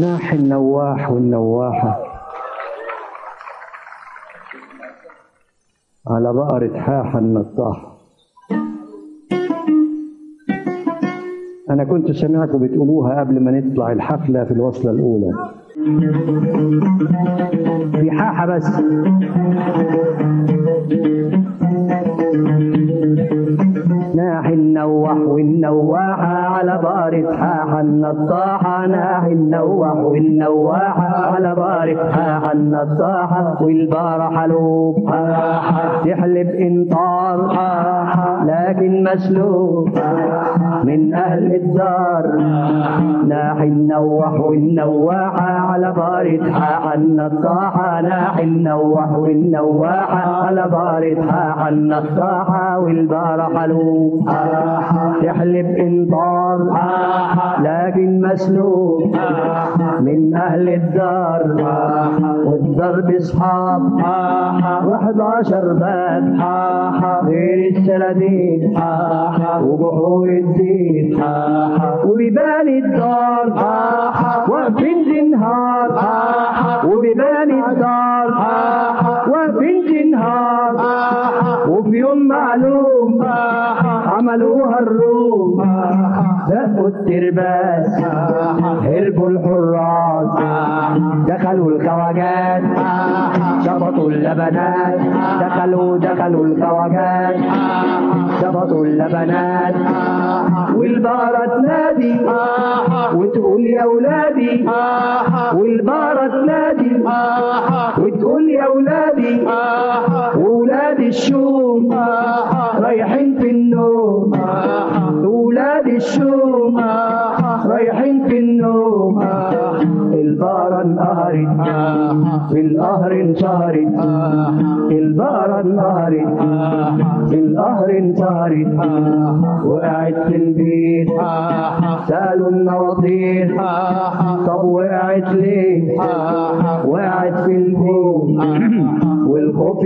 ناح النواح والنواحة على بقرة حاحة النطاحة أنا كنت سمعكم بتقولوها قبل ما نطلع الحفلة في الوصلة الأولى. في حاحة بس. ناحي النوح والنواحة على بارة حاحة النطاحة ناحي النوح والنواحة على بارة حاحة النطاحة والبارة حلوب تحلب انطار لكن مسلوب من أهل الدار. ناحي النوح والنواحة على بارة حاحة النطاحة ناحي النوح والنواحة على بارة حاحة النطاحة والبارة حلوب تحلب انطار لكن مسلوب من أهل الدار. والضرب اصحاب وحداشر باب غير السلادين وبحور الدين وبيبان الدار واقفين جنهار وبيبان الدار جنهار وفي يوم معلوم عملوها الروم دقوا الترباس هربوا الحراس. دخلوا الخواجات شبطوا اللبنات. دخلوا دخلوا الخواجات شبطوا اللبنات. والبقرة تنادي وتقول يا ولادي. والبقرة تنادي وتقول يا ولادي. وولاد الشوم رايحين في النوم ولاد الشوم رايحين في النوم البقرة انقهرت في القهر انشهرت البقرة انقهرت في القهر انشهرت وقعت في البيت سألوا النواطير. طب وقعت ليه؟ وقعت في البيت.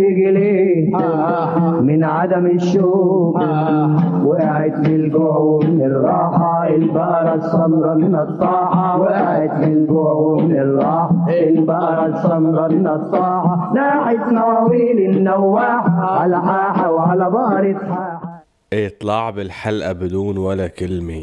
ليه من عدم الشوق. وقعت في الجوع من الراحة. البقرة السمراء النطاحة وقعت في الجوع من الراحة. البقرة السمراء النطاحة ناحت نواويل النواحة. على حاحة وعلى بقرة حاحة اطلع بالحلقة بدون ولا كلمة.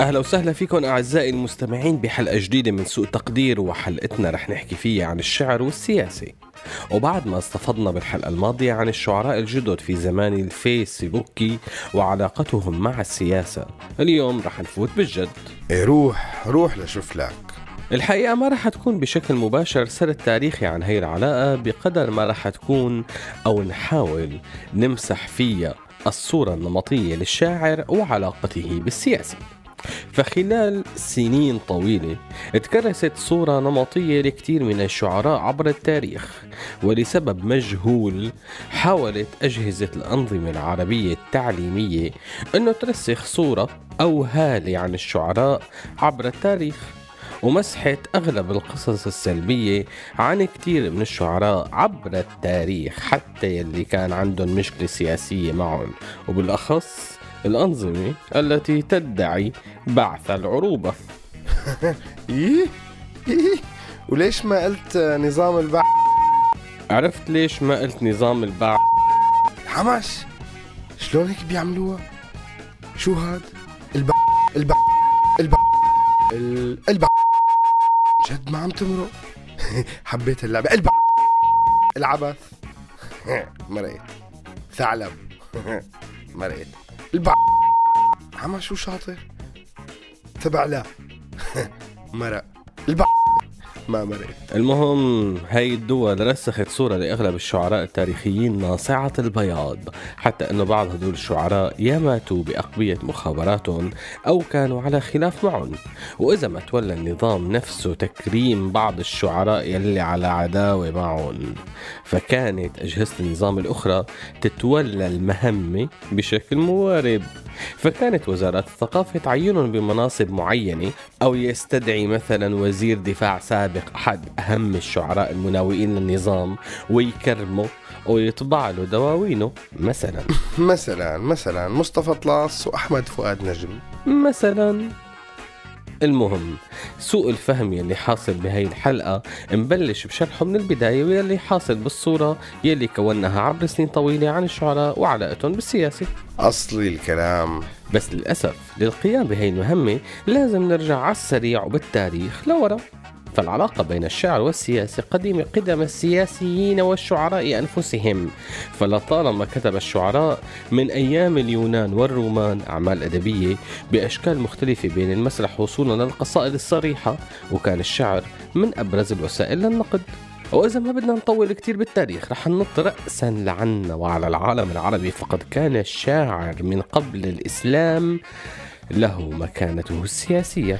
أهلا وسهلا فيكم أعزائي المستمعين بحلقة جديدة من سوء تقدير وحلقتنا رح نحكي فيها عن الشعر والسياسة. وبعد ما استفضنا بالحلقة الماضية عن الشعراء الجدد في زمان الفيسبوكي وعلاقتهم مع السياسة اليوم رح نفوت بالجد. إيه روح روح لشوف لك. الحقيقة ما رح تكون بشكل مباشر سرد تاريخي عن هي العلاقة بقدر ما رح تكون أو نحاول نمسح فيها الصورة النمطية للشاعر وعلاقته بالسياسة. فخلال سنين طويلة تكرست صورة نمطية لكثير من الشعراء عبر التاريخ ولسبب مجهول حاولت أجهزة الأنظمة العربية التعليمية أنه ترسخ صورة أو هالة عن الشعراء عبر التاريخ ومسحت أغلب القصص السلبية عن كتير من الشعراء عبر التاريخ حتى يلي كان عندهم مشكلة سياسية معهم وبالأخص الأنظمة التي تدعي بعث العروبة. إيه؟ إيه؟ وليش ما قلت نظام البع عرفت ليش ما قلت نظام البعث حمش شلون هيك بيعملوها؟ شو هاد؟ البع البع البع ال- البع جد ما عم تمرق؟ حبيت اللعبة. البع العبث. مرقت ثعلب. مرقت البع عم شو شاطر؟ تبع لا. مرق. البع ما مرق المهم هاي الدول رسخت صورة لأغلب الشعراء التاريخيين ناصعة البياض حتى أنه بعض هدول الشعراء يا ماتوا بأقبية مخابراتهم أو كانوا على خلاف معهم. وإذا ما تولى النظام نفسه تكريم بعض الشعراء يلي على عداوة معهم فكانت أجهزة النظام الأخرى تتولى المهمة بشكل موارب. فكانت وزارات الثقافة تعينهم بمناصب معينة أو يستدعي مثلا وزير دفاع سابق أحد أهم الشعراء المناوئين للنظام ويكرمه ويطبع له دواوينه مثلا. مثلا مثلا مصطفى طلاس وأحمد فؤاد نجم. مثلا. المهم سوء الفهم يلي حاصل بهاي الحلقة نبلش بشرحه من البداية واللي حاصل بالصورة يلي كوناها عبر سنين طويلة عن الشعراء وعلاقتهم بالسياسة. أصلي الكلام. بس للأسف للقيام بهي المهمة لازم نرجع على السريع وبالتاريخ لورا. فالعلاقة بين الشعر والسياسة قديمة قدم السياسيين والشعراء أنفسهم. فلطالما كتب الشعراء من أيام اليونان والرومان أعمال أدبية بأشكال مختلفة بين المسرح وصولا للقصائد الصريحة وكان الشعر من أبرز الوسائل للنقد. وإذا ما بدنا نطول كتير بالتاريخ رح ننط رأسا لعنا وعلى العالم العربي. فقد كان الشاعر من قبل الإسلام له مكانته السياسية.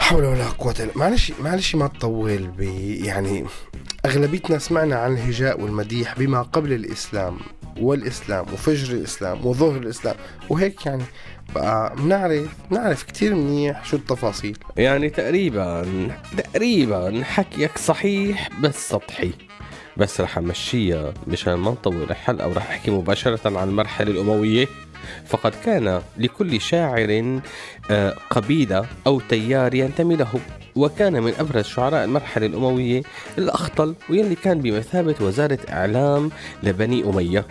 حول ولا قوة إلا معلش معلش ما تطول ب يعني أغلبيتنا سمعنا عن الهجاء والمديح بما قبل الإسلام والإسلام وفجر الإسلام وظهر الإسلام. وهيك يعني بقى بنعرف بنعرف كتير منيح شو التفاصيل. يعني تقريبا تقريبا حكيك صحيح بس سطحي. بس رح أمشيها مشان ما نطول الحلقة وراح أحكي مباشرة عن المرحلة الأموية. فقد كان لكل شاعر آه، قبيلة أو تيار ينتمي له وكان من أبرز شعراء المرحلة الأموية الأخطل واللي كان بمثابة وزارة إعلام لبني أمية.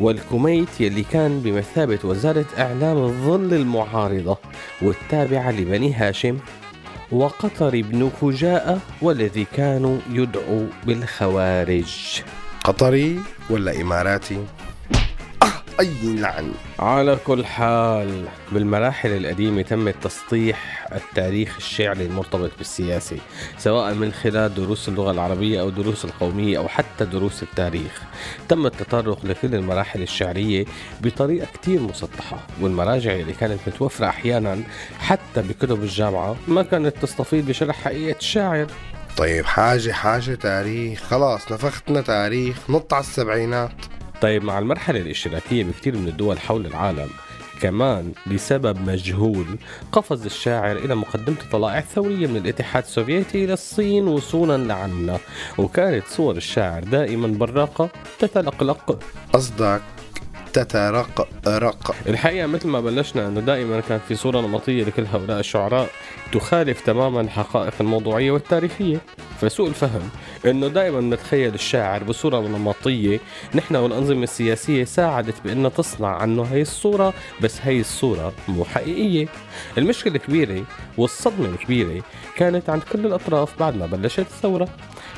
والكوميت يلي كان بمثابة وزارة إعلام الظل المعارضة والتابعة لبني هاشم. وقطر بن فجاءة والذي كانوا يدعو بالخوارج. قطري ولا إماراتي؟ أي لعن. على كل حال بالمراحل القديمة تم تسطيح التاريخ الشعري المرتبط بالسياسة سواء من خلال دروس اللغة العربية أو دروس القومية أو حتى دروس التاريخ. تم التطرق لكل المراحل الشعرية بطريقة كتير مسطحة والمراجع اللي كانت متوفرة أحيانا حتى بكتب الجامعة ما كانت تستفيد بشرح حقيقة الشاعر. طيب حاجة حاجة تاريخ. خلاص نفختنا تاريخ. نط على السبعينات. طيب مع المرحلة الاشتراكية بكثير من الدول حول العالم كمان لسبب مجهول قفز الشاعر إلى مقدمة الطلائع الثورية من الاتحاد السوفيتي إلى الصين وصولا لعنا. وكانت صور الشاعر دائما براقة تتلقلق. قصدك تترق رق. الحقيقة مثل ما بلشنا أنه دائما كان في صورة نمطية لكل هؤلاء الشعراء تخالف تماما الحقائق الموضوعية والتاريخية. فسوء الفهم أنه دائما نتخيل الشاعر بصورة نمطية. نحن والأنظمة السياسية ساعدت بأنها تصنع عنه هي الصورة بس هي الصورة مو حقيقية. المشكلة الكبيرة والصدمة الكبيرة كانت عند كل الأطراف بعد ما بلشت الثورة.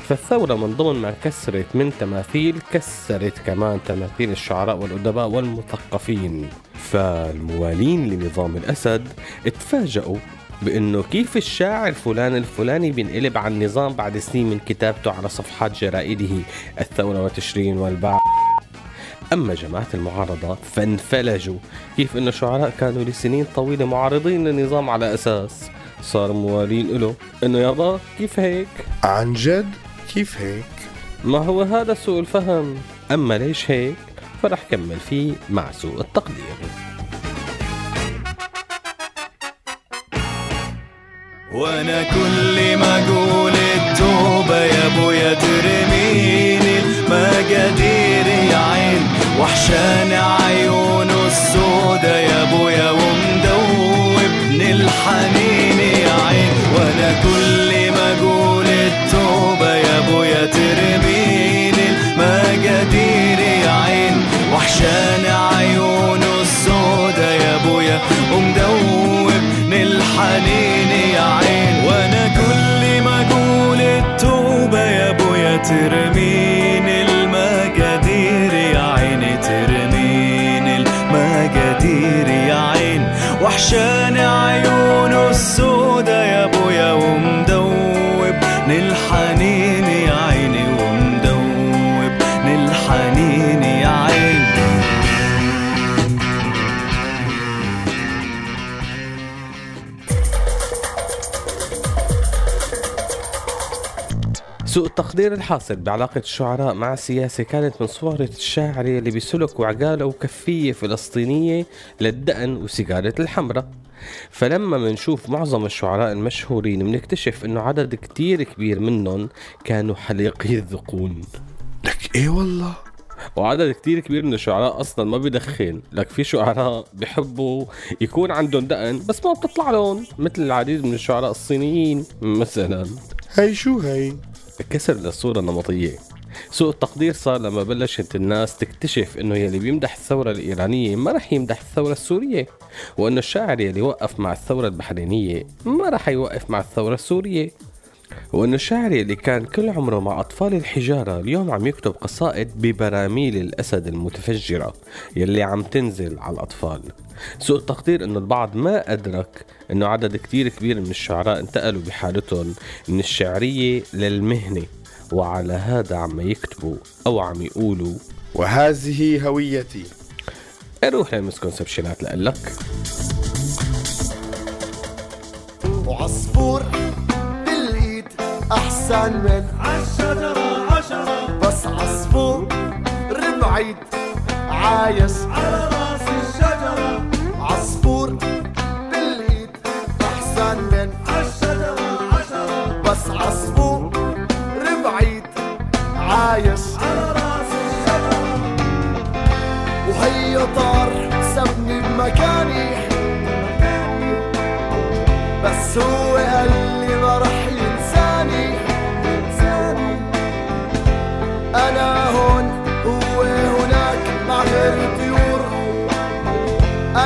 فالثورة من ضمن ما كسرت من تماثيل كسرت كمان تماثيل الشعراء والأدباء والمثقفين. فالموالين لنظام الأسد اتفاجئوا بأنه كيف الشاعر فلان الفلاني بينقلب على النظام بعد سنين من كتابته على صفحات جرائده. الثورة وتشرين والبعث. أما جماعة المعارضة فانفلجوا كيف انه الشعراء كانوا لسنين طويلة معارضين للنظام على أساس. صار موالين له أنه يابا كيف هيك؟ عن جد كيف هيك؟ ما هو هذا سوء الفهم. أما ليش هيك؟ فرح كمل فيه مع سوء التقدير. وأنا كل ما أقول التوبة يا ابويا ترميني. ابويا ترمين سوء التقدير الحاصل بعلاقة الشعراء مع السياسة كانت من صورة الشاعر اللي بيسلك وعقاله وكفية فلسطينية للدقن وسيجارة الحمراء. فلما منشوف معظم الشعراء المشهورين بنكتشف إنه عدد كتير كبير منهم كانوا حليقي الذقون. لك إيه والله؟ وعدد كتير كبير من الشعراء أصلا ما بيدخن لك في شعراء بيحبوا يكون عندهم دقن بس ما بتطلع لهم مثل العديد من الشعراء الصينيين مثلا. هي شو هي كسر للصورة النمطية. سوء التقدير صار لما بلشت الناس تكتشف إنه يلي بيمدح الثورة الإيرانية ما رح يمدح الثورة السورية وإنه الشاعر يلي وقف مع الثورة البحرينية ما رح يوقف مع الثورة السورية. وانه الشاعر يلي كان كل عمره مع أطفال الحجارة اليوم عم يكتب قصائد ببراميل الأسد المتفجرة يلي عم تنزل على الأطفال. سوء التقدير إنه البعض ما أدرك إنه عدد كتير كبير من الشعراء انتقلوا بحالتهم من الشعرية للمهنة وعلى هذا عم يكتبوا أو عم يقولوا. وهذه هويتي. أروح للمسكونسبشنات لقلك وعصفور احسن من عالشجرة عشرة. بس عصفور بعيد عايش. على رأس الشجرة.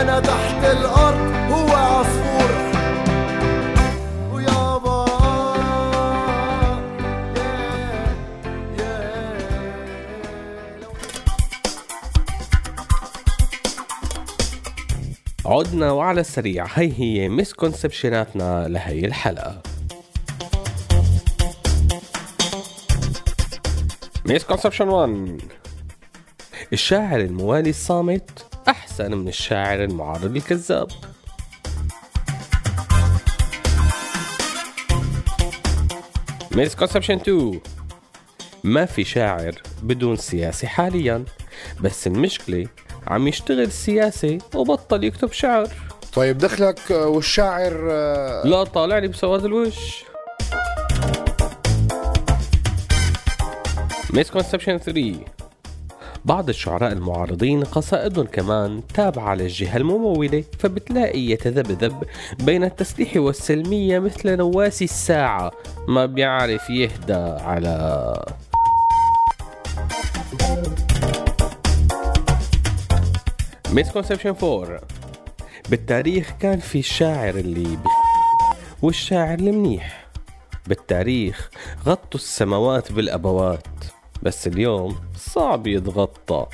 أنا تحت الأرض هو عصفور. ويابا. عدنا وعلى السريع هي هي مسكونسبشناتنا لهي الحلقة. مسكونسبشن 1 الشاعر الموالي الصامت أحسن من الشاعر المعارض الكذاب. مسكونسبشن 2 ما في شاعر بدون سياسة حاليا بس المشكلة عم يشتغل سياسة وبطل يكتب شعر. طيب دخلك آه، والشاعر آه، لا طالع لي بسواد الوش. misconception 3 بعض الشعراء المعارضين قصائدهم كمان تابعة للجهة الممولة فبتلاقي يتذبذب بين التسليح والسلمية مثل نواس الساعة ما بيعرف يهدى على. misconception 4 بالتاريخ كان في الشاعر اللي بي والشاعر المنيح. بالتاريخ غطوا السماوات بالأبوات. بس اليوم صعب يتغطى.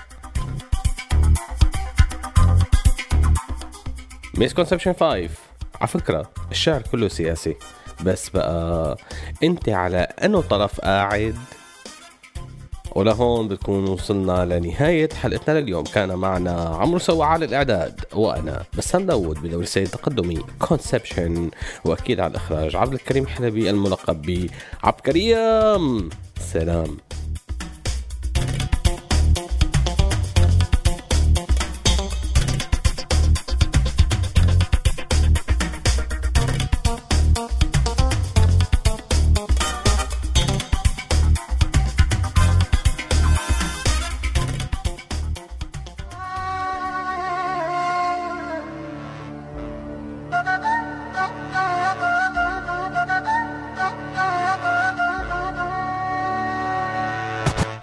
misconception 5 على فكرة الشعر كله سياسي. بس بقى انت على انو طرف قاعد؟ ولهون بتكون وصلنا لنهاية حلقتنا لليوم. كان معنا عمرو سوا على الإعداد وأنا بسام داود بدوري سيد تقدم misconception وأكيد على الإخراج عبد الكريم حلبي الملقب ب عبكريم سلام.